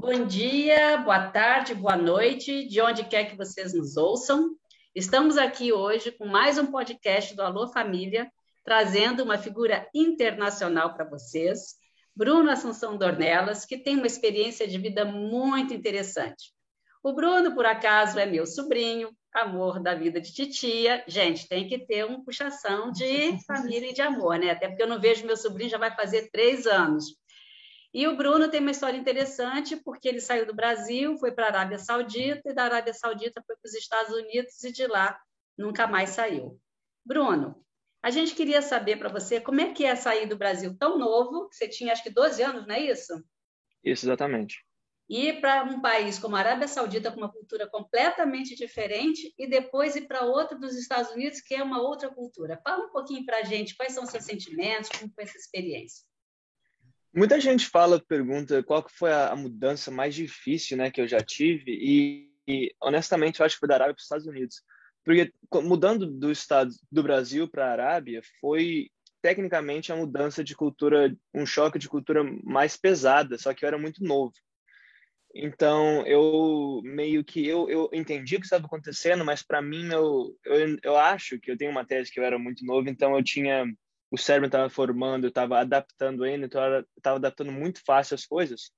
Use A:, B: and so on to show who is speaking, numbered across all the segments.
A: Bom dia, boa tarde, boa noite, de onde quer que vocês nos ouçam. Estamos aqui hoje com mais um podcast do Alô Família, trazendo uma figura internacional para vocês, Bruno Assunção Dornelas, que tem uma experiência de vida muito interessante. O Bruno, por acaso, é meu sobrinho, amor da vida de titia. Gente, tem que ter um puxação de família e de amor, né? Até porque eu não vejo meu sobrinho, já vai fazer três anos. E o Bruno tem uma história interessante, porque ele saiu do Brasil, foi para a Arábia Saudita, e da Arábia Saudita foi para os Estados Unidos, e de lá nunca mais saiu. Bruno, a gente queria saber para você como é que é sair do Brasil tão novo, você tinha acho que 12 anos, não é isso?
B: Isso, exatamente.
A: E para um país como a Arábia Saudita, com uma cultura completamente diferente, e depois ir para outro dos Estados Unidos, que é uma outra cultura. Fala um pouquinho para a gente quais são os seus sentimentos, como foi essa experiência.
B: Muita gente fala, pergunta qual que foi a, mudança mais difícil, né, que eu já tive e, e honestamente eu acho que foi da Arábia para os Estados Unidos, porque mudando do estado do Brasil para a Arábia foi tecnicamente a mudança de cultura, um choque de cultura mais pesada, só que eu era muito novo. Então eu meio que eu, eu entendi o que estava acontecendo, mas para mim eu, eu eu acho que eu tenho uma tese que eu era muito novo, então eu tinha o cérebro estava formando, estava adaptando ainda, então estava adaptando muito fácil as coisas.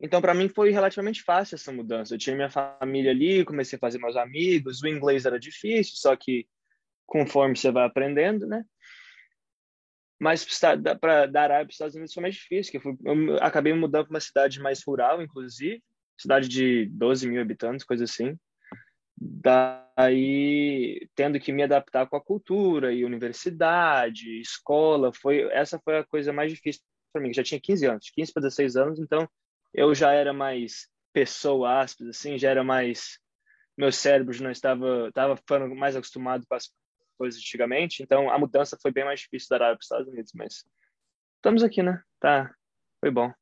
B: Então, para mim, foi relativamente fácil essa mudança. Eu tinha minha família ali, comecei a fazer meus amigos, o inglês era difícil, só que conforme você vai aprendendo, né? Mas para da Arábia para os Estados Unidos foi mais difícil, eu, fui, eu acabei mudando para uma cidade mais rural, inclusive, cidade de 12 mil habitantes, coisa assim daí tendo que me adaptar com a cultura e universidade, escola, foi essa foi a coisa mais difícil para mim. Já tinha 15 anos, 15 para 16 anos, então eu já era mais pessoa, aspas, assim, já era mais meu cérebro já não estava estava ficando mais acostumado com as coisas antigamente, então a mudança foi bem mais difícil da Arábia para os Estados Unidos, mas estamos aqui, né? Tá, foi bom.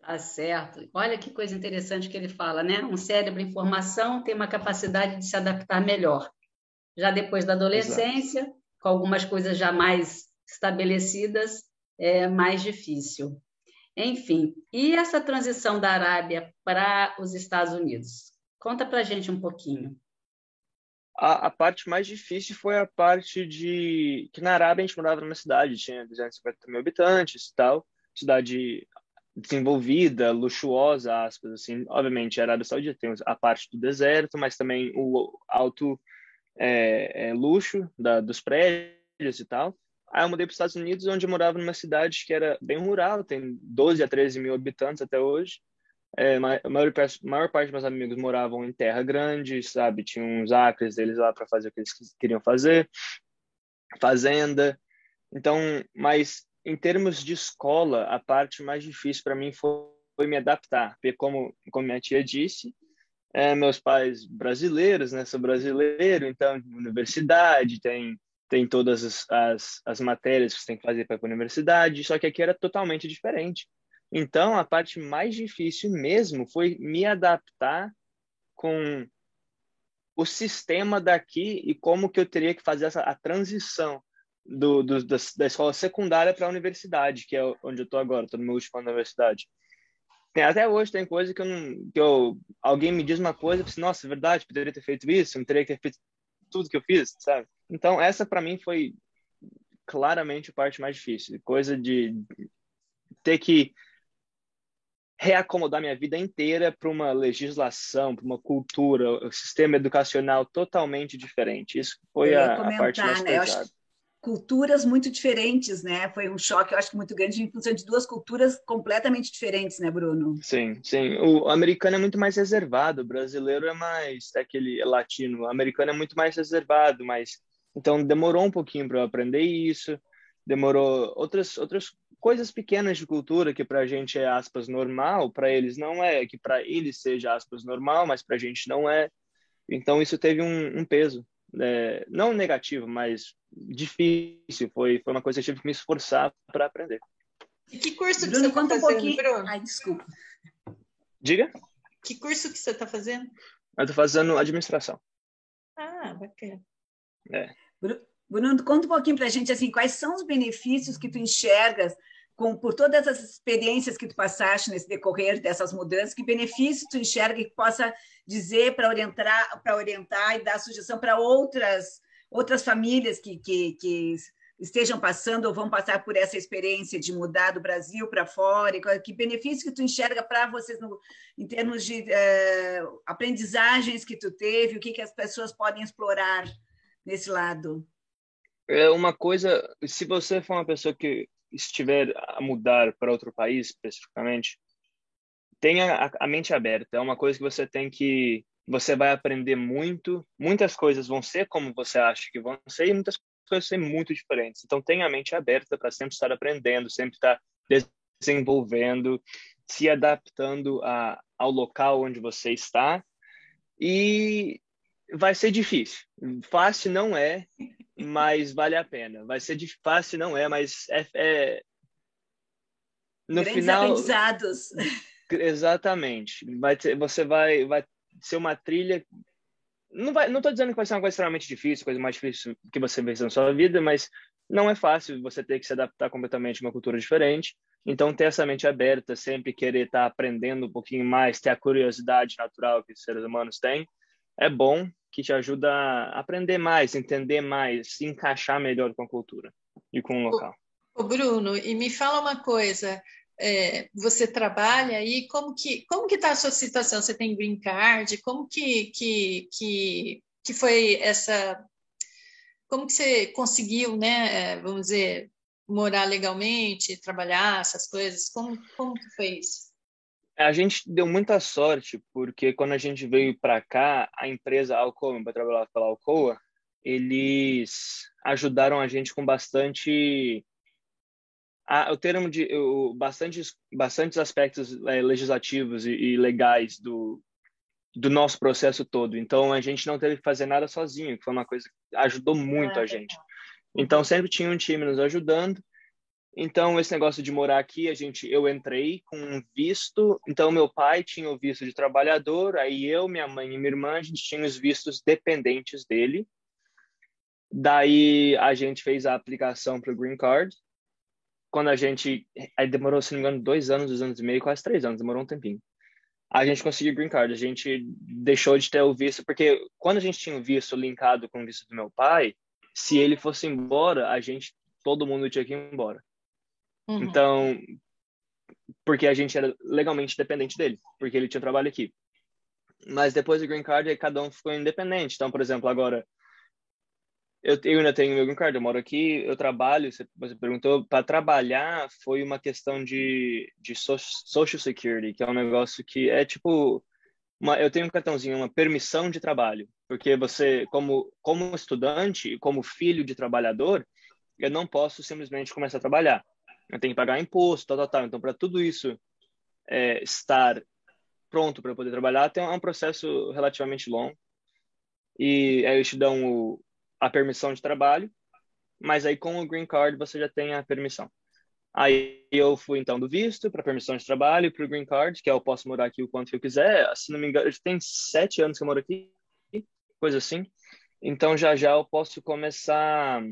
A: Tá certo. Olha que coisa interessante que ele fala, né? Um cérebro em formação tem uma capacidade de se adaptar melhor. Já depois da adolescência, Exato. com algumas coisas já mais estabelecidas, é mais difícil. Enfim, e essa transição da Arábia para os Estados Unidos? Conta para gente um pouquinho.
B: A, a, parte mais difícil foi a parte de que na Arábia a gente morava numa cidade, tinha 250 mil habitantes e tal, cidade desenvolvida, luxuosa, aspas, assim. Obviamente, a Arábia Saudita tem a parte do deserto, mas também o alto é, é, luxo da, dos prédios e tal. Aí eu mudei para os Estados Unidos, onde eu morava numa cidade que era bem rural, tem 12 a 13 mil habitantes até hoje. É, a maior, maior parte dos meus amigos moravam em terra grande, sabe? Tinha uns acres deles lá para fazer o que eles queriam fazer, fazenda. Então, mas em termos de escola, a parte mais difícil para mim foi, foi, me adaptar, porque como, como minha tia disse, é, meus pais brasileiros, né, sou brasileiro, então universidade, tem tem todas as, as, as matérias que você tem que fazer para ir para a universidade, só que aqui era totalmente diferente. Então, a parte mais difícil mesmo foi me adaptar com o sistema daqui e como que eu teria que fazer essa, a transição do, do da, da, escola secundária para a universidade, que é onde eu estou agora, estou no meu último ano da universidade. Tem, até hoje tem coisa que eu não. Que eu, alguém me diz uma coisa, eu penso, nossa, é verdade, poderia ter feito isso, não teria que ter feito tudo que eu fiz, sabe? Então, essa para mim foi claramente a parte mais difícil. Coisa de ter que reacomodar minha vida inteira para uma legislação, para uma cultura, um sistema educacional totalmente diferente. Isso foi a, a, parte mais né? pesada
C: culturas muito diferentes, né? Foi um choque, eu acho que muito grande em função de duas culturas completamente diferentes, né, Bruno?
B: Sim, sim. O americano é muito mais reservado, o brasileiro é mais é aquele latino, o americano é muito mais reservado, mas então demorou um pouquinho para eu aprender isso, demorou outras outras coisas pequenas de cultura que para a gente é aspas normal, para eles não é, que para eles seja aspas normal, mas para a gente não é. Então isso teve um, um peso é, não negativo, mas difícil. Foi, foi uma coisa que eu tive que me esforçar para aprender.
A: E que curso que Bruno, você está fazendo, um Bruno?
C: Ai, desculpa.
B: Diga?
A: Que curso que você está fazendo?
B: Eu estou fazendo administração.
A: Ah, bacana.
B: É.
C: Bruno, conta um pouquinho para a gente assim, quais são os benefícios que tu enxergas com, por todas as experiências que tu passaste nesse decorrer dessas mudanças, que benefício tu enxerga que possa dizer para orientar, para orientar e dar sugestão para outras outras famílias que, que, que estejam passando ou vão passar por essa experiência de mudar do Brasil para fora? Que benefício que tu enxerga para vocês no, em termos de uh, aprendizagens que tu teve? O que, que as pessoas podem explorar nesse lado?
B: É uma coisa, se você for uma pessoa que estiver a mudar para outro país especificamente, tenha a, a mente aberta. É uma coisa que você tem que você vai aprender muito. Muitas coisas vão ser como você acha que vão ser e muitas coisas vão ser muito diferentes. Então tenha a mente aberta para sempre estar aprendendo, sempre estar desenvolvendo, se adaptando a, ao local onde você está. E vai ser difícil. Fácil não é, mas vale a pena. Vai ser fácil, não é, mas é, é...
C: no Grandes final. aprendizados.
B: Exatamente. Vai ter, você vai, vai ser uma trilha. Não vai, não estou dizendo que vai ser uma coisa extremamente difícil, coisa mais difícil que você fez na sua vida, mas não é fácil você ter que se adaptar completamente a uma cultura diferente. Então, ter essa mente aberta, sempre querer estar tá aprendendo um pouquinho mais, ter a curiosidade natural que os seres humanos têm, é bom que te ajuda a aprender mais, entender mais, se encaixar melhor com a cultura e com o local.
D: Ô, Bruno, e me fala uma coisa, é, você trabalha aí, como que como que está a sua situação? Você tem green card? Como que, que, que, que foi essa... Como que você conseguiu, né, é, vamos dizer, morar legalmente, trabalhar, essas coisas? Como, como que foi isso?
B: A gente deu muita sorte, porque quando a gente veio para cá, a empresa Alcoa, para trabalhar pela Alcoa, eles ajudaram a gente com bastante a, o termo de o, bastantes bastantes aspectos é, legislativos e, e, legais do do nosso processo todo. Então a gente não teve que fazer nada sozinho, que foi uma coisa que ajudou muito ah, a gente. Então sempre tinha um time nos ajudando então, esse negócio de morar aqui, a gente, eu entrei com um visto. Então, meu pai tinha o visto de trabalhador, aí eu, minha mãe e minha irmã, a gente tinha os vistos dependentes dele. Daí, a gente fez a aplicação para o Green Card. Quando a gente, aí demorou, se não me engano, dois anos, dois anos e meio, quase três anos, demorou um tempinho. A gente conseguiu o Green Card, a gente deixou de ter o visto, porque quando a gente tinha o visto linkado com o visto do meu pai, se ele fosse embora, a gente, todo mundo tinha que ir embora. Uhum. Então, porque a gente era legalmente dependente dele, porque ele tinha trabalho aqui. Mas depois do Green Card, cada um ficou independente. Então, por exemplo, agora, eu, eu ainda tenho meu Green Card, eu moro aqui, eu trabalho, você, você perguntou, para trabalhar foi uma questão de, de Social Security, que é um negócio que é tipo, uma, eu tenho um cartãozinho, uma permissão de trabalho, porque você, como, como estudante como filho de trabalhador, eu não posso simplesmente começar a trabalhar tenho que pagar imposto, tal, tal, tal. Então, para tudo isso é, estar pronto para poder trabalhar, tem um processo relativamente longo. E aí eles te dão o, a permissão de trabalho, mas aí com o Green Card você já tem a permissão. Aí eu fui então do visto para permissão de trabalho para o Green Card, que é eu posso morar aqui o quanto eu quiser. Se não me engano, tem sete anos que eu moro aqui, coisa assim. Então já já eu posso começar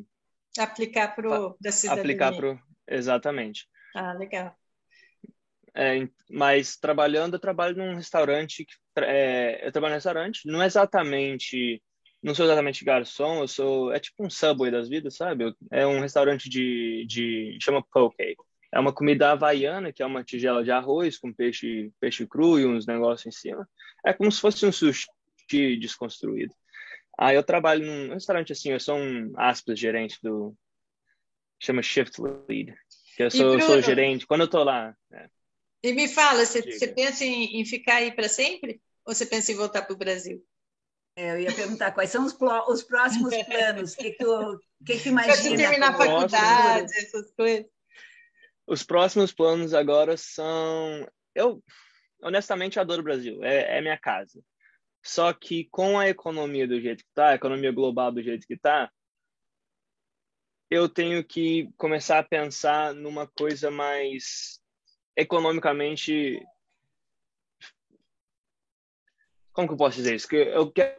D: aplicar para o
B: aplicar pro Exatamente.
D: Ah, legal.
B: É, mas trabalhando, eu trabalho num restaurante. É, eu trabalho num restaurante, não é exatamente. Não sou exatamente garçom, eu sou. É tipo um subway das vidas, sabe? É um restaurante de. de chama poke. É uma comida havaiana, que é uma tigela de arroz com peixe, peixe cru e uns negócios em cima. É como se fosse um sushi desconstruído. Aí eu trabalho num restaurante assim, eu sou um aspas gerente do, chama Shift Lead, que eu sou, Bruno, sou gerente, quando eu estou lá. É.
D: E me fala, você, você pensa em, em, ficar aí para sempre? Ou você pensa em voltar para o Brasil?
C: É, eu ia perguntar quais são os, os próximos planos, o que, que, tu, que, que imagina?
D: terminar a faculdade, essas coisas.
B: Os próximos planos agora são... Eu, honestamente, adoro o Brasil, é, é minha casa. Só que com a economia do jeito que está, a economia global do jeito que está, eu tenho que começar a pensar numa coisa mais economicamente. Como que eu posso dizer isso? Que eu quero.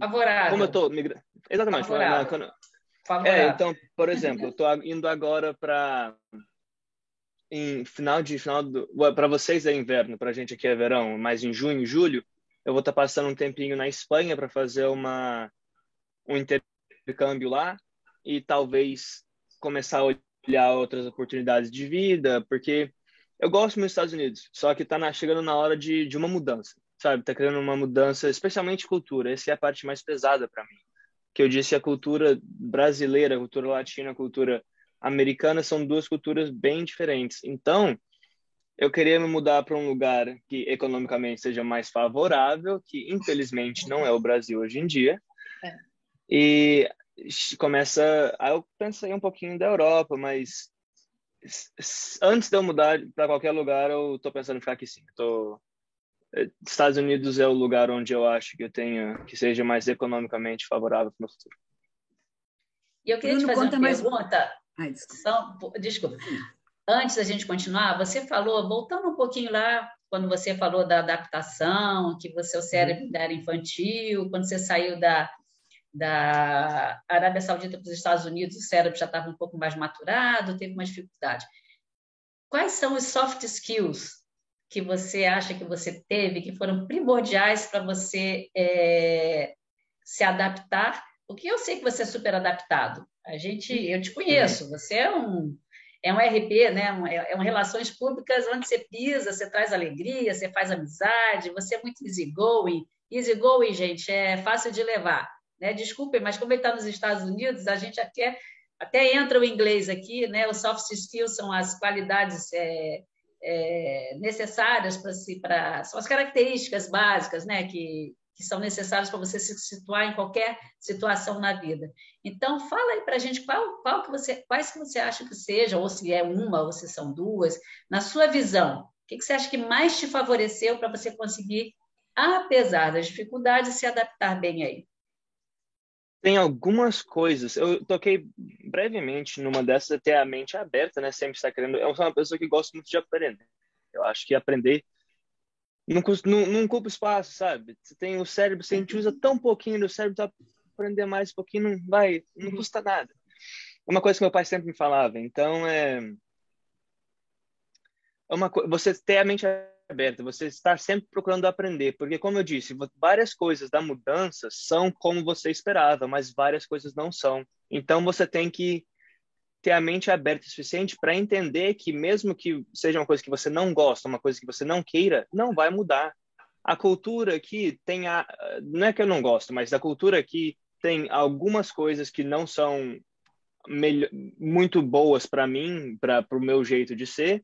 A: Favorável.
B: Como eu tô migrando. Exatamente.
A: Favorável.
B: É, então, por exemplo, eu tô indo agora para em final de final do para vocês é inverno, para a gente aqui é verão, mas em junho, julho, eu vou estar tá passando um tempinho na Espanha para fazer uma um intercâmbio lá e talvez começar a olhar outras oportunidades de vida, porque eu gosto dos Estados Unidos, só que está chegando na hora de, de uma mudança, sabe? Está criando uma mudança, especialmente cultura. Essa é a parte mais pesada para mim. Que eu disse a cultura brasileira, a cultura latina, a cultura americana são duas culturas bem diferentes. Então, eu queria me mudar para um lugar que economicamente seja mais favorável, que infelizmente não é o Brasil hoje em dia. É. E começa. Aí eu pensei um pouquinho da Europa, mas antes de eu mudar para qualquer lugar, eu estou pensando em ficar aqui sim. Tô... Eh, Estados Unidos é o lugar onde eu acho que eu tenha que seja mais economicamente favorável para o futuro.
A: E eu queria Bruno, te fazer uma mais... pergunta. Ai, desculpa. Só, desculpa. Antes da gente continuar, você falou, voltando um pouquinho lá, quando você falou da adaptação, que você, o cérebro uhum. era infantil, quando você saiu da, da Arábia Saudita para os Estados Unidos, o cérebro já estava um pouco mais maturado, teve uma dificuldade. Quais são os soft skills que você acha que você teve, que foram primordiais para você é, se adaptar? Porque eu sei que você é super adaptado. A gente, eu te conheço. Você é um é um RP, né? É, é um relações públicas onde você pisa, você traz alegria, você faz amizade, você é muito easygoing. Easygoing, gente, é fácil de levar. Né? Desculpem, mas como ele está nos Estados Unidos, a gente até, até entra o inglês aqui, né? Os soft skills são as qualidades é, é, necessárias para si, para são as características básicas, né? Que, que são necessárias para você se situar em qualquer situação na vida. Então, fala aí para a gente qual, qual que você, quais que você acha que seja, ou se é uma, ou se são duas, na sua visão. O que, que você acha que mais te favoreceu para você conseguir, apesar das dificuldades, se adaptar bem aí?
B: Tem algumas coisas. Eu toquei brevemente numa dessas, ter a mente aberta, né? Sempre está querendo. Eu sou uma pessoa que gosta muito de aprender. Eu acho que aprender não, não, não ocupa espaço, sabe? Você tem o cérebro, você a gente usa tão pouquinho do cérebro, tá aprender mais um pouquinho, não vai, não uhum. custa nada. É uma coisa que meu pai sempre me falava. Então, é, é uma você ter a mente aberta, você estar sempre procurando aprender, porque como eu disse, várias coisas da mudança são como você esperava, mas várias coisas não são. Então você tem que ter a mente aberta o suficiente para entender que mesmo que seja uma coisa que você não gosta, uma coisa que você não queira, não vai mudar. A cultura aqui tem a não é que eu não gosto, mas a cultura aqui tem algumas coisas que não são muito boas para mim, para o meu jeito de ser,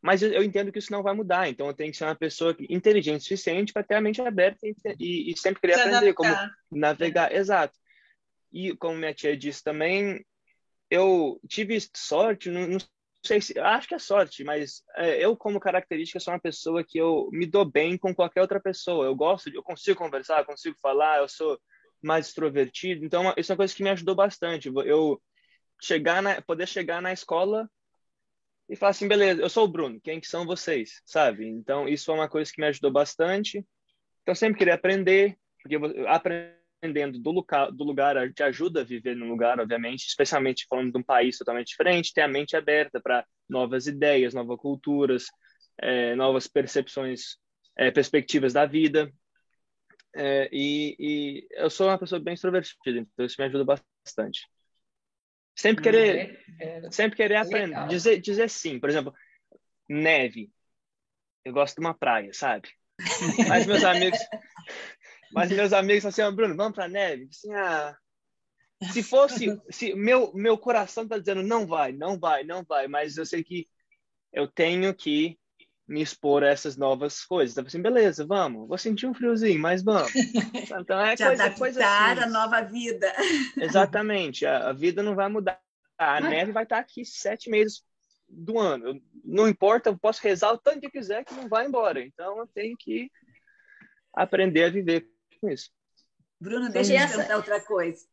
B: mas eu, eu, entendo que isso não vai mudar. Então, eu tenho que ser uma pessoa inteligente o suficiente para ter a mente aberta e, e, e sempre querer aprender como navegar. É. Exato. E como minha tia disse também, eu tive sorte, não, não sei se, acho que é sorte, mas é, eu como característica sou uma pessoa que eu me dou bem com qualquer outra pessoa. Eu gosto, eu consigo conversar, consigo falar, eu sou mais extrovertido. Então, isso é uma coisa que me ajudou bastante. Eu chegar na, poder chegar na escola e falar assim, beleza, eu sou o Bruno, quem que são vocês, sabe? Então, isso é uma coisa que me ajudou bastante. Então, sempre queria aprender, porque aprendendo do lugar, do lugar te ajuda a viver no lugar, obviamente, especialmente falando de um país totalmente diferente, ter a mente aberta para novas ideias, novas culturas, é, novas percepções, é, perspectivas da vida. É, e, e eu sou uma pessoa bem extrovertida, então isso me ajuda bastante. Sempre querer, é, é, sempre querer aprender, dizer, dizer sim. Por exemplo, neve. Eu gosto de uma praia, sabe? Mas meus amigos, mas meus amigos assim, oh, Bruno, vamos para neve. Assim, ah, se fosse, se meu meu coração tá dizendo não vai, não vai, não vai, mas eu sei que eu tenho que me expor a essas novas coisas. Então, assim, beleza, vamos. Vou sentir um friozinho, mas vamos.
C: Então é coisa, adaptar coisa assim. a nova vida.
B: Exatamente. A, a vida não vai mudar. A neve vai estar aqui sete meses do ano. Não importa, eu posso rezar o tanto que quiser que não vai embora. Então eu tenho que aprender a viver com isso.
C: Bruno, deixa eu te perguntar outra coisa.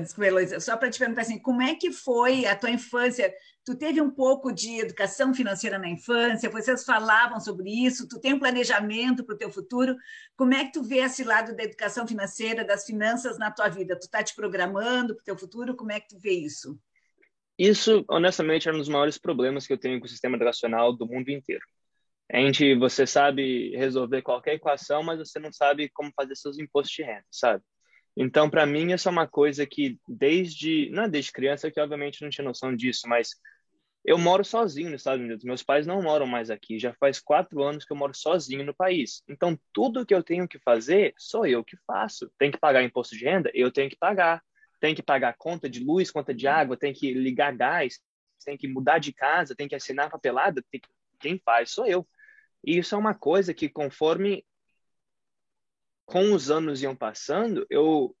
C: Desculpa, Heloísa, só para te perguntar assim, como é que foi a tua infância? Tu teve um pouco de educação financeira na infância, vocês falavam sobre isso, tu tem um planejamento para o teu futuro, como é que tu vê esse lado da educação financeira, das finanças na tua vida? Tu está te programando para o teu futuro, como é que tu vê isso?
B: isso, honestamente, é um dos maiores problemas que eu tenho com o sistema educacional do mundo inteiro. A gente, você sabe resolver qualquer equação, mas você não sabe como fazer seus impostos de renda, sabe? Então, para mim, isso é uma coisa que desde, não é desde criança, que obviamente não tinha noção disso, mas eu moro sozinho nos Estados Unidos. Meus pais não moram mais aqui. Já faz quatro anos que eu moro sozinho no país. Então, tudo que eu tenho que fazer, sou eu que faço. Tem que pagar imposto de renda? Eu tenho que pagar. Tem que pagar conta de luz, conta de água, tem que ligar gás, tem que mudar de casa, tem que assinar papelada. Tem... Quem faz sou eu. E isso é uma coisa que, conforme com os anos iam passando, eu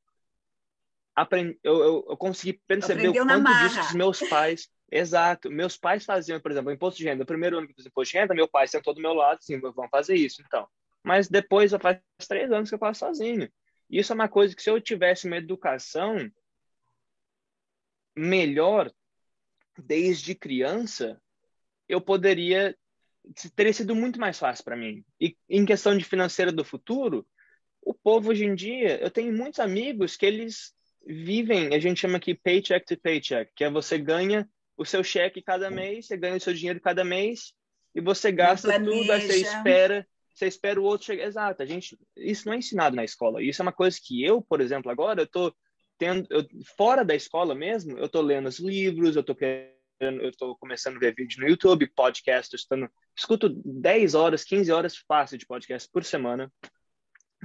B: aprendi, eu, eu, eu consegui perceber Aprendeu o quanto disso os meus pais. Exato. Meus pais faziam, por exemplo, imposto de renda. O primeiro ano que eu fiz imposto de renda, meu pai sentou do meu lado, assim, vamos fazer isso, então. Mas depois, faz três anos que eu faço sozinho. Isso é uma coisa que se eu tivesse uma educação melhor desde criança, eu poderia teria sido muito mais fácil para mim. E em questão de financeira do futuro, o povo hoje em dia, eu tenho muitos amigos que eles vivem, a gente chama aqui paycheck to paycheck, que é você ganha o seu cheque cada mês, você ganha o seu dinheiro cada mês e você gasta tudo, aí você espera, você espera o outro chegar. Exato, a gente, isso não é ensinado na escola. Isso é uma coisa que eu, por exemplo, agora eu tô tendo, eu, fora da escola mesmo, eu tô lendo os livros, eu tô eu estou começando a ver vídeo no YouTube, podcast, estando, escuto 10 horas, 15 horas fácil de podcast por semana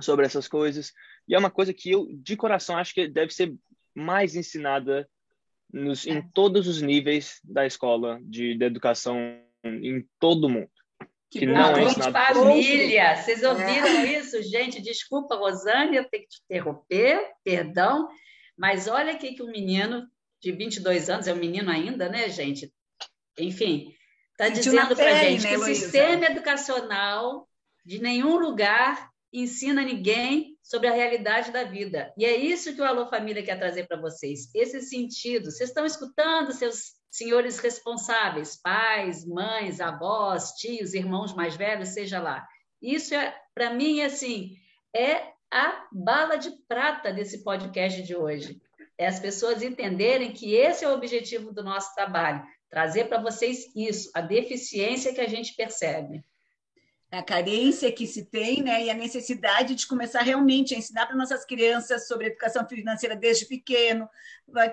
B: sobre essas coisas. E é uma coisa que eu, de coração, acho que deve ser mais ensinada nos, em é. todos os níveis da escola de, de educação em todo o mundo.
A: Que, que não é ensinado. família, vocês ouviram é. isso, gente? Desculpa, Rosane, eu tenho que te interromper, perdão, mas olha aqui que um menino de 22 anos, é um menino ainda, né, gente? Enfim, está dizendo para gente né, que o sistema educacional de nenhum lugar ensina ninguém sobre a realidade da vida. E é isso que o Alô Família quer trazer para vocês, esse sentido. Vocês estão escutando seus senhores responsáveis, pais, mães, avós, tios, irmãos mais velhos, seja lá. Isso é, para mim, assim, é a bala de prata desse podcast de hoje. É as pessoas entenderem que esse é o objetivo do nosso trabalho, trazer para vocês isso, a deficiência que a gente percebe
C: a carência que se tem, né, e a necessidade de começar realmente a ensinar para nossas crianças sobre educação financeira desde pequeno,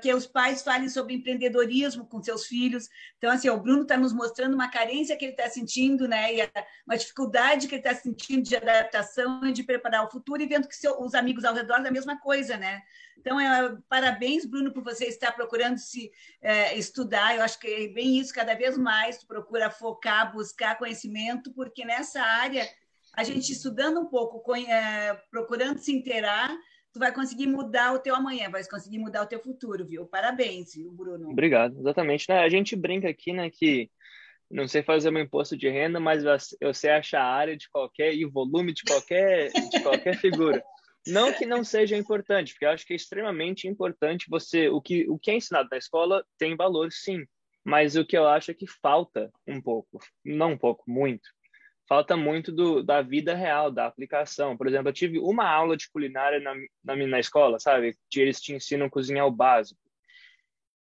C: que os pais falem sobre empreendedorismo com seus filhos. Então, assim, o Bruno está nos mostrando uma carência que ele está sentindo, né, e uma dificuldade que ele está sentindo de adaptação e de preparar o futuro, e vendo que seu, os amigos ao redor da mesma coisa, né? Então, é, parabéns, Bruno, por você estar procurando se é, estudar. Eu acho que é bem isso, cada vez mais tu procura focar, buscar conhecimento, porque nessa área, a gente estudando um pouco, é, procurando se inteirar, tu vai conseguir mudar o teu amanhã, vai conseguir mudar o teu futuro, viu? Parabéns, viu, Bruno?
B: Obrigado, exatamente. A gente brinca aqui, né, que não sei fazer meu imposto de renda, mas eu sei achar a área de qualquer e o volume de qualquer de qualquer figura. Não que não seja importante, porque eu acho que é extremamente importante você. O que, o que é ensinado na escola tem valor, sim. Mas o que eu acho é que falta um pouco, não um pouco, muito. Falta muito do, da vida real, da aplicação. Por exemplo, eu tive uma aula de culinária na, na, na escola, sabe? Que eles te ensinam a cozinhar o básico.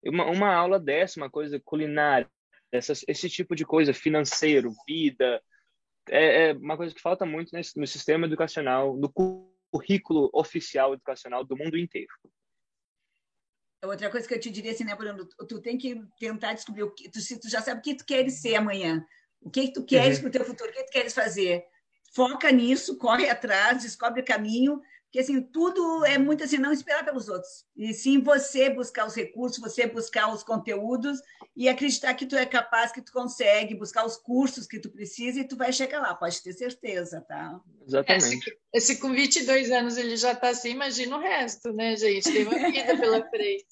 B: Uma, uma aula dessa, uma coisa culinária, essas, esse tipo de coisa, financeiro, vida, é, é uma coisa que falta muito nesse, no sistema educacional, no currículo oficial educacional do mundo inteiro.
C: Outra coisa que eu te diria assim, né, Bruno? Tu tem que tentar descobrir o que tu, se tu já sabe o que tu queres ser amanhã, o que, tu queres uhum. para o teu futuro, o que tu queres fazer. Foca nisso, corre atrás, descobre o caminho porque assim, tudo é muito assim, não esperar pelos outros. E sim você buscar os recursos, você buscar os conteúdos e acreditar que tu é capaz, que tu consegue, buscar os cursos que tu precisa e tu vai chegar lá, pode ter certeza, tá?
B: Exatamente.
D: Esse, esse com 22 anos ele já está assim, imagina o resto, né, gente? Tem uma vida pela frente.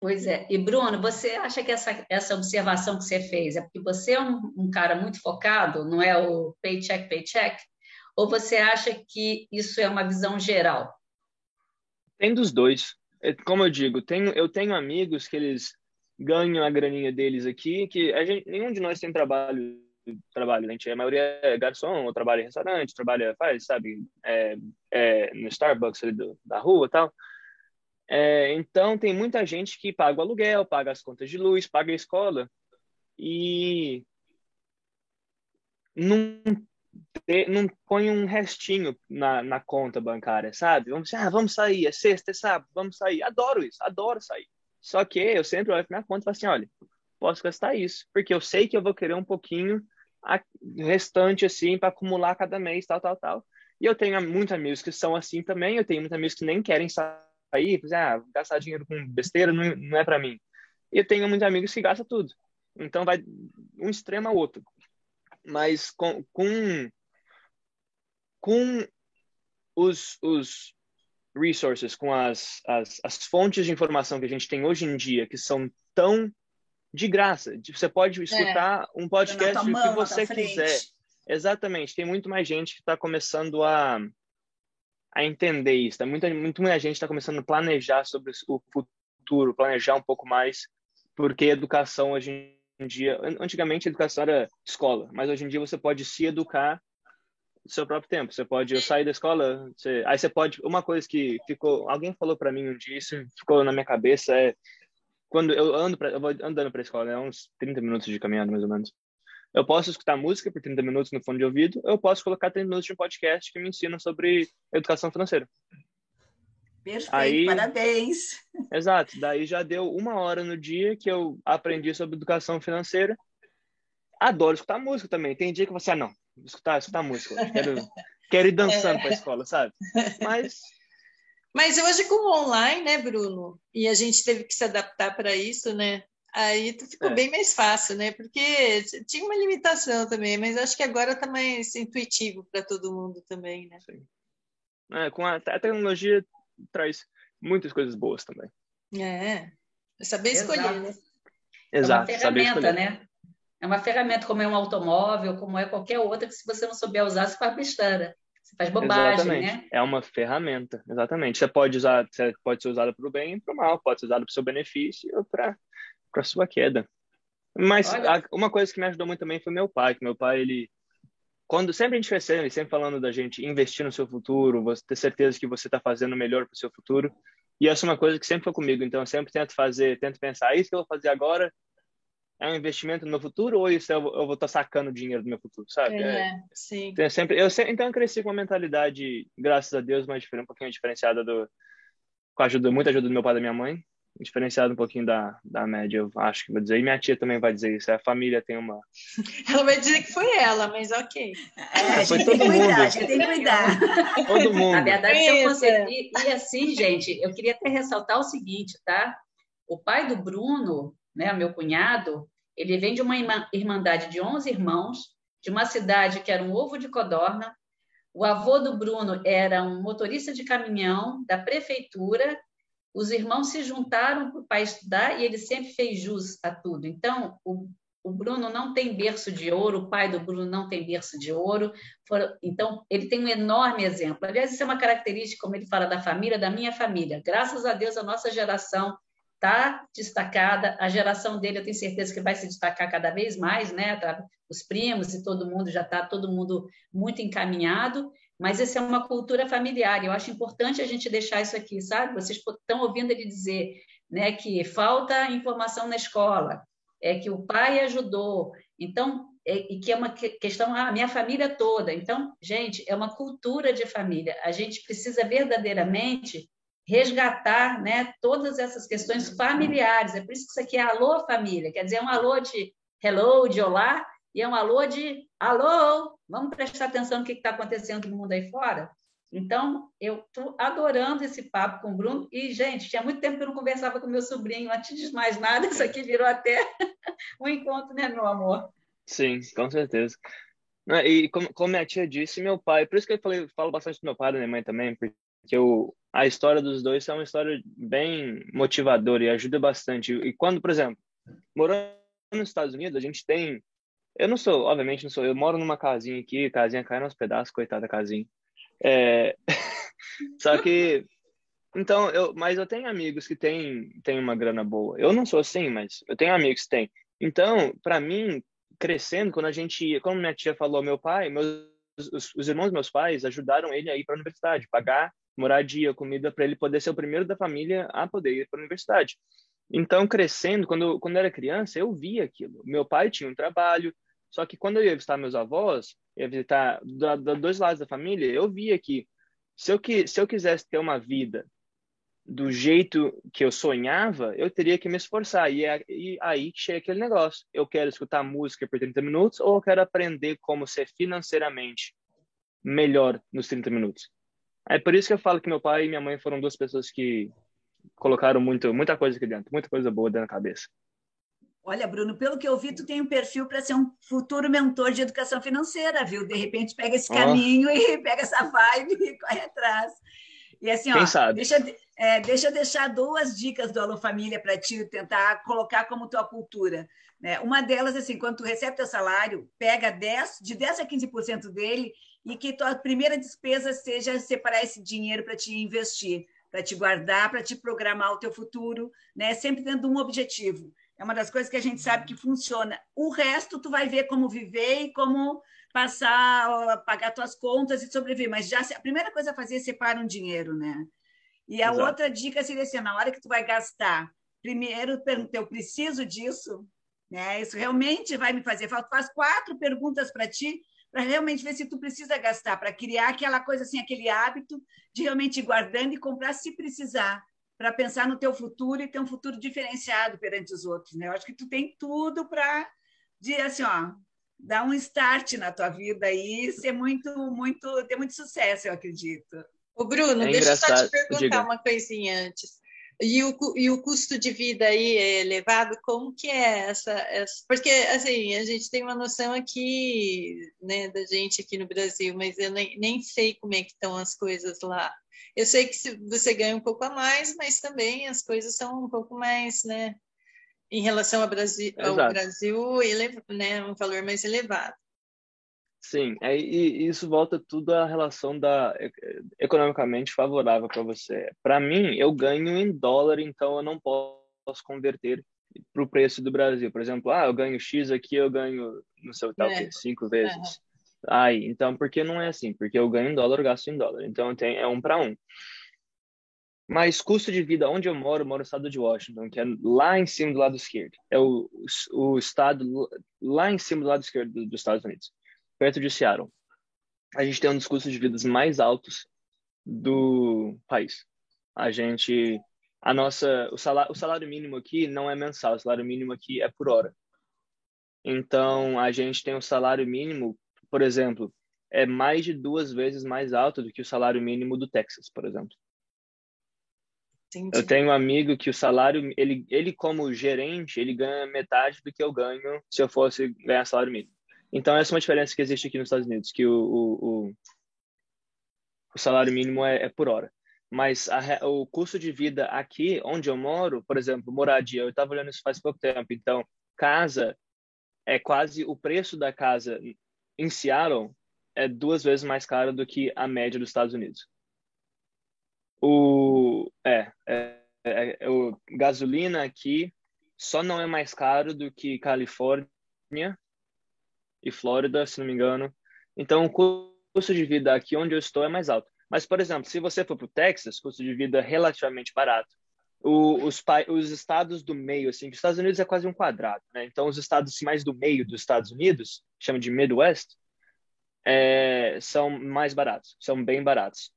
A: Pois é. E, Bruno, você acha que essa, essa observação que você fez é porque você é um, um cara muito focado, não é o paycheck, paycheck? Ou você acha que isso é uma visão geral?
B: Tem dos dois. É, como eu digo, tenho, eu tenho amigos que eles ganham a graninha deles aqui, que gente, nenhum de nós tem trabalho trabalho, a gente, a maioria é garçom, ou trabalha em restaurante, trabalha, faz, sabe, é, é, no Starbucks ali do, da rua tal. É, então, tem muita gente que paga o aluguel, paga as contas de luz, paga a escola e não, não põe um restinho na, na conta bancária, sabe? Vamos, ah, vamos sair, é sexta, é sábado, vamos sair. Adoro isso, adoro sair. Só que eu sempre olho para minha conta e falo assim, olha, posso gastar isso, porque eu sei que eu vou querer um pouquinho restante assim para acumular cada mês, tal, tal, tal. E eu tenho muitos amigos que são assim também, eu tenho muitos amigos que nem querem sair, ah, gastar dinheiro com besteira não, não é para mim. E eu tenho muitos amigos que gastam tudo. Então vai um extremo ao outro. Mas com, com, com os, os resources, com as, as, as fontes de informação que a gente tem hoje em dia, que são tão de graça. Você pode escutar é. um podcast do que você quiser. Exatamente. Tem muito mais gente que está começando a, a entender isso. Tá? Muita, muito mais gente está começando a planejar sobre o futuro, planejar um pouco mais, porque educação hoje em dia. Antigamente a educação era escola, mas hoje em dia você pode se educar no seu próprio tempo. Você pode sair da escola, você, aí você pode. Uma coisa que ficou, alguém falou para mim um dia, isso ficou na minha cabeça é quando eu ando pra, eu vou andando para a escola, é uns 30 minutos de caminhada mais ou menos. Eu posso escutar música por 30 minutos no fone de ouvido, ou eu posso colocar 30 minutos de um podcast que me ensina sobre educação financeira.
C: Perfeito, Aí, parabéns.
B: Exato, daí já deu uma hora no dia que eu aprendi sobre educação financeira. Adoro escutar música também. Tem dia que você, ah, não, escutar, escutar música. Quero, quero ir dançando é. para a escola, sabe? Mas
D: mas hoje com o online, né, Bruno? E a gente teve que se adaptar para isso, né? Aí ficou é. bem mais fácil, né? Porque tinha uma limitação também, mas acho que agora está mais intuitivo para todo mundo também, né? Sim.
B: É, com a, a, tecnologia traz muitas coisas boas também.
D: É, é saber escolher, Exato. né?
B: Exato,
A: é uma ferramenta, né? É uma ferramenta como é um automóvel, como é qualquer outra que se você não souber usar, você faz besteira. Você faz bobagem,
B: exatamente.
A: né?
B: É uma ferramenta, exatamente. Você pode usar, você pode ser usada para o bem e para o mal, pode ser usada para o seu benefício ou para para sua queda. Mas a, uma coisa que me ajudou muito também foi meu pai, que meu pai ele quando sempre a gente ele sempre falando da gente investir no seu futuro, você ter certeza que você está fazendo o melhor para o seu futuro. E essa é uma coisa que sempre foi comigo. Então eu sempre tento fazer, tento pensar, ah, isso que eu vou fazer agora é um investimento no meu futuro ou isso eu, eu vou estar tá sacando dinheiro do meu futuro, sabe?
D: É, é sim.
B: Então, sempre, eu sempre, então eu cresci com uma mentalidade, graças a Deus, mais um pouquinho diferenciada do com a ajuda, muita ajuda do meu pai e da minha mãe, diferenciada um pouquinho da, da média, eu acho que vou dizer. E minha tia também vai dizer isso. A família tem uma.
D: Ela vai dizer que foi ela, mas ok.
C: É, a gente foi todo mundo. Cuidar, a gente tem que cuidar.
B: Todo mundo.
A: Na verdade, se eu conseguir. E assim, gente, eu queria até ressaltar o seguinte, tá? O pai do Bruno, né, meu cunhado, ele vem de uma irmandade de 11 irmãos, de uma cidade que era um ovo de codorna. O avô do Bruno era um motorista de caminhão da prefeitura. Os irmãos se juntaram para o pai estudar e ele sempre fez jus a tudo. Então, o, o Bruno não tem berço de ouro, o pai do Bruno não tem berço de ouro. então, ele tem um enorme exemplo. Aliás, isso é uma característica, como ele fala, da família, da minha família. Graças a Deus, a nossa geração está destacada, a geração dele eu tenho certeza que vai se destacar cada vez mais, né? Tá, os primos e todo mundo já está todo mundo muito encaminhado, mas essa é uma cultura familiar. Eu acho importante a gente deixar isso aqui, sabe? Vocês estão ouvindo ele dizer, né, que falta informação na escola, é que o pai ajudou, então é, e que é uma questão a ah, minha família toda. Então, gente, é uma cultura de família. A gente precisa verdadeiramente resgatar né, todas essas questões familiares. É por isso que isso aqui é alô família, quer dizer, é um alô de hello, de olá, e é um alô de alô, vamos prestar atenção no que está acontecendo no mundo aí fora? Então, eu estou adorando esse papo com o Bruno. E, gente, tinha muito tempo que eu não conversava com meu sobrinho. Antes de mais nada, isso aqui virou até um encontro, né, meu amor?
B: Sim, com certeza. E como, como minha tia disse, meu pai, por isso que eu falei, falo bastante do meu pai e da minha mãe também, porque eu, a história dos dois é uma história bem motivadora e ajuda bastante. E quando, por exemplo, morando nos Estados Unidos, a gente tem. Eu não sou, obviamente, não sou. Eu moro numa casinha aqui, casinha cai nos pedaços, coitada da casinha. É... Só que. Então, eu, mas eu tenho amigos que têm, têm uma grana boa. Eu não sou assim, mas eu tenho amigos que têm. Então, para mim, crescendo, quando a gente, como minha tia falou, meu pai, meus, os, os irmãos dos meus pais ajudaram ele a ir para a universidade, pagar moradia, comida, para ele poder ser o primeiro da família a poder ir para a universidade. Então, crescendo, quando, quando eu era criança, eu via aquilo. Meu pai tinha um trabalho, só que quando eu ia visitar meus avós, ia visitar dos dois lados da família, eu via que se eu, que, se eu quisesse ter uma vida do jeito que eu sonhava, eu teria que me esforçar. E, é, e aí chega aquele negócio. Eu quero escutar música por 30 minutos ou eu quero aprender como ser financeiramente melhor nos 30 minutos. É por isso que eu falo que meu pai e minha mãe foram duas pessoas que colocaram muito, muita coisa aqui dentro, muita coisa boa dentro da cabeça.
C: Olha, Bruno, pelo que eu vi, tu tem um perfil para ser um futuro mentor de educação financeira, viu? De repente pega esse caminho oh. e pega essa vibe e corre atrás. E assim,
B: Quem
C: ó,
B: sabe?
C: Deixa, é, deixa eu deixar duas dicas do Alô Família para ti tentar colocar como tua cultura. Né? Uma delas, assim, quando tu recebe teu salário, pega 10, de 10 a 15% dele e que tua primeira despesa seja separar esse dinheiro para te investir para te guardar, para te programar o teu futuro, né? Sempre tendo um objetivo. É uma das coisas que a gente sabe que funciona. O resto tu vai ver como viver e como passar, pagar tuas contas e sobreviver. Mas já a primeira coisa a fazer é separar um dinheiro, né? E a Exato. outra dica seria assim, na hora que tu vai gastar, primeiro pergunta, eu preciso disso? Né? Isso realmente vai me fazer falta? Faz quatro perguntas para ti para realmente ver se tu precisa gastar, para criar aquela coisa assim, aquele hábito de realmente ir guardando e comprar se precisar, para pensar no teu futuro e ter um futuro diferenciado perante os outros, né? Eu acho que tu tem tudo para dizer assim, ó, dar um start na tua vida e ser muito, muito, ter muito sucesso, eu acredito.
D: O Bruno, é deixa eu só te perguntar Diga. uma coisinha antes. E o, e o custo de vida aí é elevado? Como que é essa, essa, Porque, assim, a gente tem uma noção aqui, né, da gente aqui no Brasil, mas eu nem, nem sei como é que estão as coisas lá. Eu sei que você ganha um pouco a mais, mas também as coisas são um pouco mais, né, em relação ao Brasil, ao Brasil ele, né, um valor mais elevado.
B: Sim, é, e isso volta tudo à relação da economicamente favorável para você. Para mim, eu ganho em dólar, então eu não posso converter para o preço do Brasil. Por exemplo, ah, eu ganho X aqui, eu ganho, não sei, tal, é. cinco vezes. Uhum. Aí, então, por que não é assim? Porque eu ganho em dólar, eu gasto em dólar. Então, tem, é um para um. Mas custo de vida, onde eu moro, eu moro no estado de Washington, que é lá em cima do lado esquerdo. É o, o estado lá em cima do lado esquerdo dos Estados Unidos perto de Seattle. A gente tem um dos custos de vida mais altos do país. A gente, a nossa, o salário, o salário mínimo aqui não é mensal, o salário mínimo aqui é por hora. Então, a gente tem o um salário mínimo, por exemplo, é mais de duas vezes mais alto do que o salário mínimo do Texas, por exemplo. Entendi. Eu tenho um amigo que o salário, ele, ele como gerente, ele ganha metade do que eu ganho se eu fosse ganhar salário mínimo. Então, essa é uma diferença que existe aqui nos Estados Unidos, que o, o, o salário mínimo é, é, por hora. Mas a, o custo de vida aqui, onde eu moro, por exemplo, moradia, eu estava olhando isso faz pouco tempo. Então, casa é quase o preço da casa em Seattle é duas vezes mais caro do que a média dos Estados Unidos. O é, é, é, é o gasolina aqui só não é mais caro do que Califórnia e Flórida, se não me engano. Então, o custo de vida aqui onde eu estou é mais alto. Mas, por exemplo, se você for para o Texas, custo de vida relativamente barato. O, os, os estados do meio, assim, os Estados Unidos é quase um quadrado, né? Então, os estados assim, mais do meio dos Estados Unidos, chama de Midwest, é, são mais baratos, são bem baratos.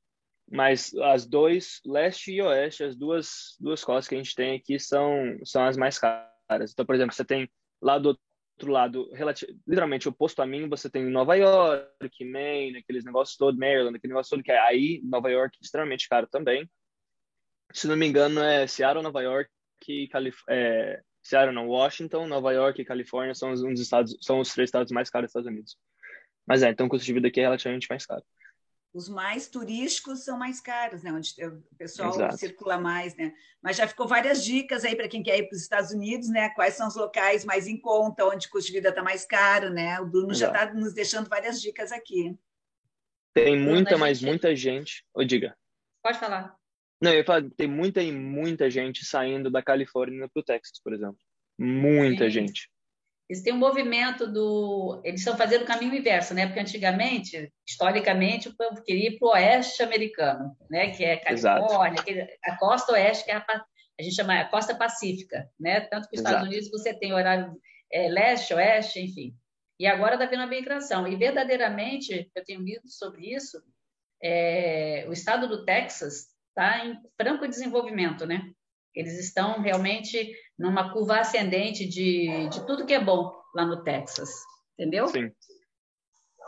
B: Mas as dois, leste e oeste, as duas, duas costas que a gente tem aqui são, são as mais caras. Então, por exemplo, você tem lá do outro lado, literalmente oposto a mim, você tem Nova York, Maine, aqueles negócios todos, Maryland, aquele negócio todo que é aí, Nova York, extremamente caro também. Se não me engano, é Seattle, Nova York Calif é, Seattle, não, Washington, Nova York e Califórnia são os, dos estados, são os três estados mais caros dos Estados Unidos. Mas é, então o custo de vida aqui é relativamente mais caro
C: os mais turísticos são mais caros, né? Onde o pessoal Exato. circula mais, né? Mas já ficou várias dicas aí para quem quer ir para os Estados Unidos, né? Quais são os locais mais em conta, onde o custo de vida está mais caro, né? O Bruno Exato. já está nos deixando várias dicas aqui.
B: Tem muita, mas gente... muita gente. Ou diga.
A: Pode falar.
B: Não, eu ia falar, tem muita e muita gente saindo da Califórnia para o Texas, por exemplo. Muita Sim. gente.
A: Eles têm um movimento do. Eles estão fazendo o caminho inverso, né? Porque antigamente, historicamente, o povo queria ir para o oeste americano, né? Que é Califórnia, a costa oeste, que é a, a, gente chama a costa pacífica, né? Tanto que os Estados Unidos você tem horário é, leste, oeste, enfim. E agora está vendo a migração. E verdadeiramente, eu tenho lido sobre isso, é, o estado do Texas está em franco desenvolvimento, né? Eles estão realmente numa curva ascendente de, de tudo que é bom lá no Texas, entendeu?
B: Sim.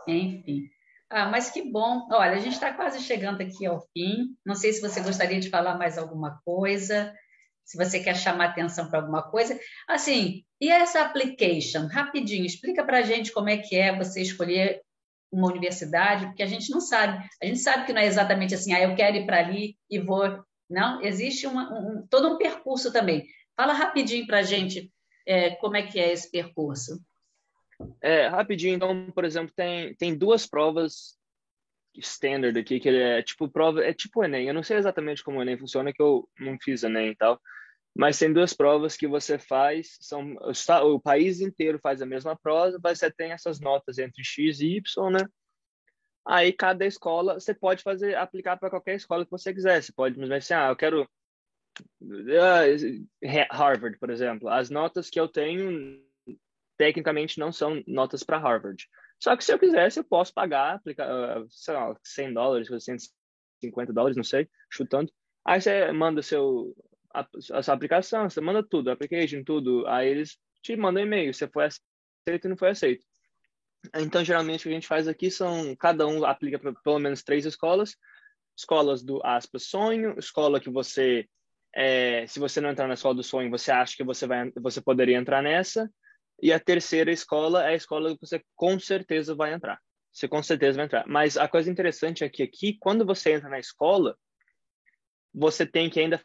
A: Enfim. Ah, mas que bom. Olha, a gente está quase chegando aqui ao fim. Não sei se você gostaria de falar mais alguma coisa, se você quer chamar atenção para alguma coisa. Assim, e essa application? Rapidinho, explica para a gente como é que é você escolher uma universidade, porque a gente não sabe. A gente sabe que não é exatamente assim, ah, eu quero ir para ali e vou não, existe uma, um, todo um percurso também. Fala rapidinho para a gente é, como é que é esse percurso.
B: É, rapidinho, então, por exemplo, tem, tem duas provas standard aqui, que é tipo prova, é tipo Enem. Eu não sei exatamente como o Enem funciona, que eu não fiz Enem e tal, mas tem duas provas que você faz, são o, o país inteiro faz a mesma prova, mas você tem essas notas entre X e Y, né? Aí cada escola você pode fazer aplicar para qualquer escola que você quiser. Você pode dizer assim, ah, eu quero uh, Harvard, por exemplo. As notas que eu tenho tecnicamente não são notas para Harvard. Só que se eu quisesse, eu posso pagar, aplicar, uh, sei lá, 100 dólares, 150 dólares, não sei, chutando. Aí você manda seu a, a sua aplicação, você manda tudo, application, tudo. Aí eles te mandam e-mail, você foi aceito e não foi aceito. Então, geralmente, o que a gente faz aqui são, cada um aplica para pelo menos três escolas. Escolas do, aspas, sonho, escola que você, é, se você não entrar na escola do sonho, você acha que você, vai, você poderia entrar nessa. E a terceira escola é a escola que você com certeza vai entrar. Você com certeza vai entrar. Mas a coisa interessante é que aqui, quando você entra na escola, você tem que ainda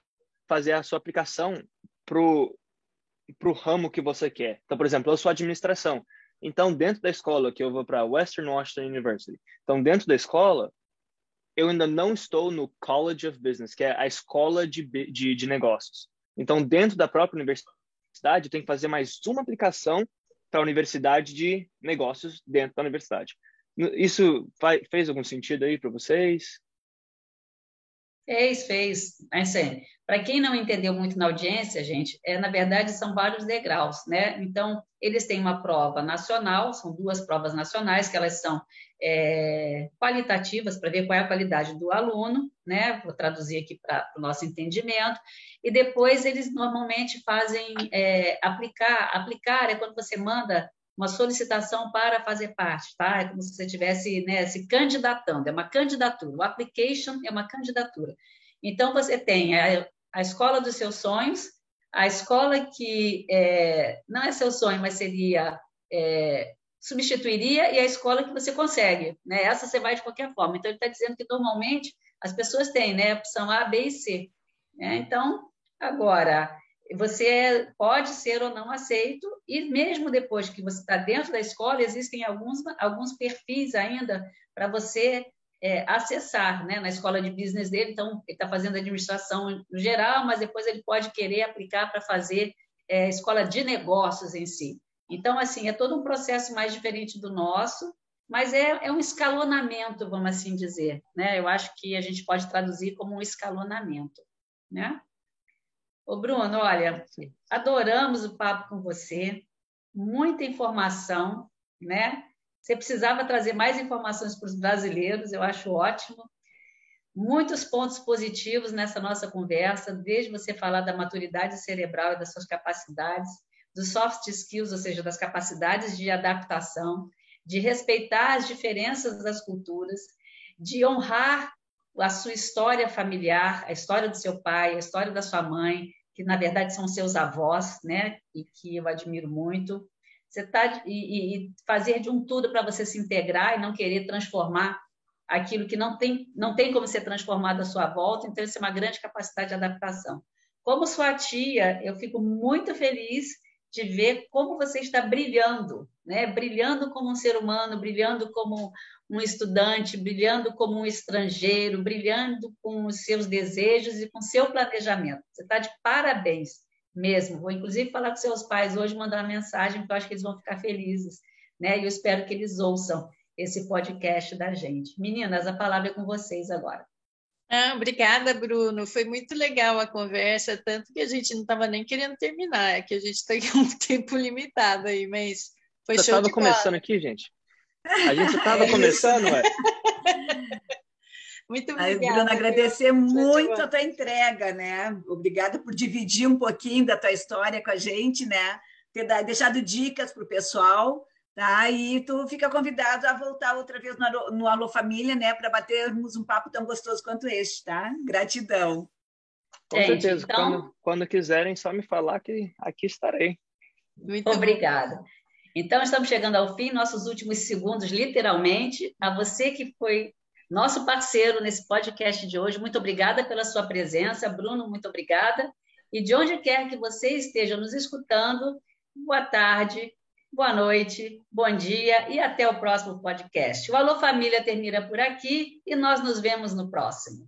B: fazer a sua aplicação pro pro ramo que você quer. Então, por exemplo, eu sou administração. Então, dentro da escola, que eu vou para Western Washington University, então, dentro da escola, eu ainda não estou no College of Business, que é a escola de, de, de negócios. Então, dentro da própria universidade, eu tenho que fazer mais uma aplicação para a universidade de negócios dentro da universidade. Isso fez algum sentido aí para vocês?
A: Fez, fez. Assim, para quem não entendeu muito na audiência, gente, é, na verdade são vários degraus, né? Então, eles têm uma prova nacional, são duas provas nacionais, que elas são é, qualitativas, para ver qual é a qualidade do aluno, né? Vou traduzir aqui para o nosso entendimento. E depois eles normalmente fazem é, aplicar. Aplicar é quando você manda uma solicitação para fazer parte, tá? É como se você estivesse né, se candidatando, é uma candidatura. O application é uma candidatura. Então, você tem a, a escola dos seus sonhos, a escola que é, não é seu sonho, mas seria é, substituiria e a escola que você consegue, né? Essa você vai de qualquer forma. Então ele está dizendo que normalmente as pessoas têm, né? Opção A, B e C. Né? Então agora você pode ser ou não aceito e mesmo depois que você está dentro da escola existem alguns alguns perfis ainda para você é, acessar né, na escola de business dele. Então, ele está fazendo administração geral, mas depois ele pode querer aplicar para fazer é, escola de negócios em si. Então, assim, é todo um processo mais diferente do nosso, mas é, é um escalonamento, vamos assim dizer. Né? Eu acho que a gente pode traduzir como um escalonamento. Né? Ô, Bruno, olha, adoramos o papo com você, muita informação, né? Você precisava trazer mais informações para os brasileiros, eu acho ótimo. Muitos pontos positivos nessa nossa conversa, desde você falar da maturidade cerebral e das suas capacidades, dos soft skills, ou seja, das capacidades de adaptação, de respeitar as diferenças das culturas, de honrar a sua história familiar, a história do seu pai, a história da sua mãe, que na verdade são seus avós, né? E que eu admiro muito. Você tá e, e fazer de um tudo para você se integrar e não querer transformar aquilo que não tem não tem como ser transformado à sua volta. Então isso é uma grande capacidade de adaptação. Como sua tia, eu fico muito feliz de ver como você está brilhando, né? Brilhando como um ser humano, brilhando como um estudante, brilhando como um estrangeiro, brilhando com os seus desejos e com seu planejamento. Você está de parabéns. mesmo. Vou inclusive falar com seus pais hoje, mandar uma mensagem, porque eu acho que eles vão ficar felizes, né? E eu espero que eles ouçam esse podcast da gente. Meninas, a palavra é com vocês agora.
D: Ah, obrigada, Bruno. Foi muito legal a conversa, tanto que a gente não estava nem querendo terminar, é que a gente tem um tempo limitado aí, mas foi
B: Você
D: show
B: estava começando
D: bola.
B: aqui, gente? A gente estava é começando, ué.
D: Muito
C: obrigada.
D: Aí,
C: Bruno, agradecer muito a tua entrega, né? Obrigada por dividir um pouquinho da tua história com a gente, né? Ter deixado dicas para o pessoal, tá? E tu fica convidado a voltar outra vez no, no Alô Família, né? Para batermos um papo tão gostoso quanto este, tá? Gratidão.
B: Com gente, certeza. Então... Quando, quando quiserem, só me falar que aqui estarei.
A: Muito obrigada. Então, estamos chegando ao fim, nossos últimos segundos, literalmente. A você que foi nosso parceiro nesse podcast de hoje. Muito obrigada pela sua presença. Bruno, muito obrigada. E de onde quer que você esteja nos escutando, boa tarde, boa noite, bom dia e até o próximo podcast. O Alô Família termina por aqui e nós nos vemos no próximo.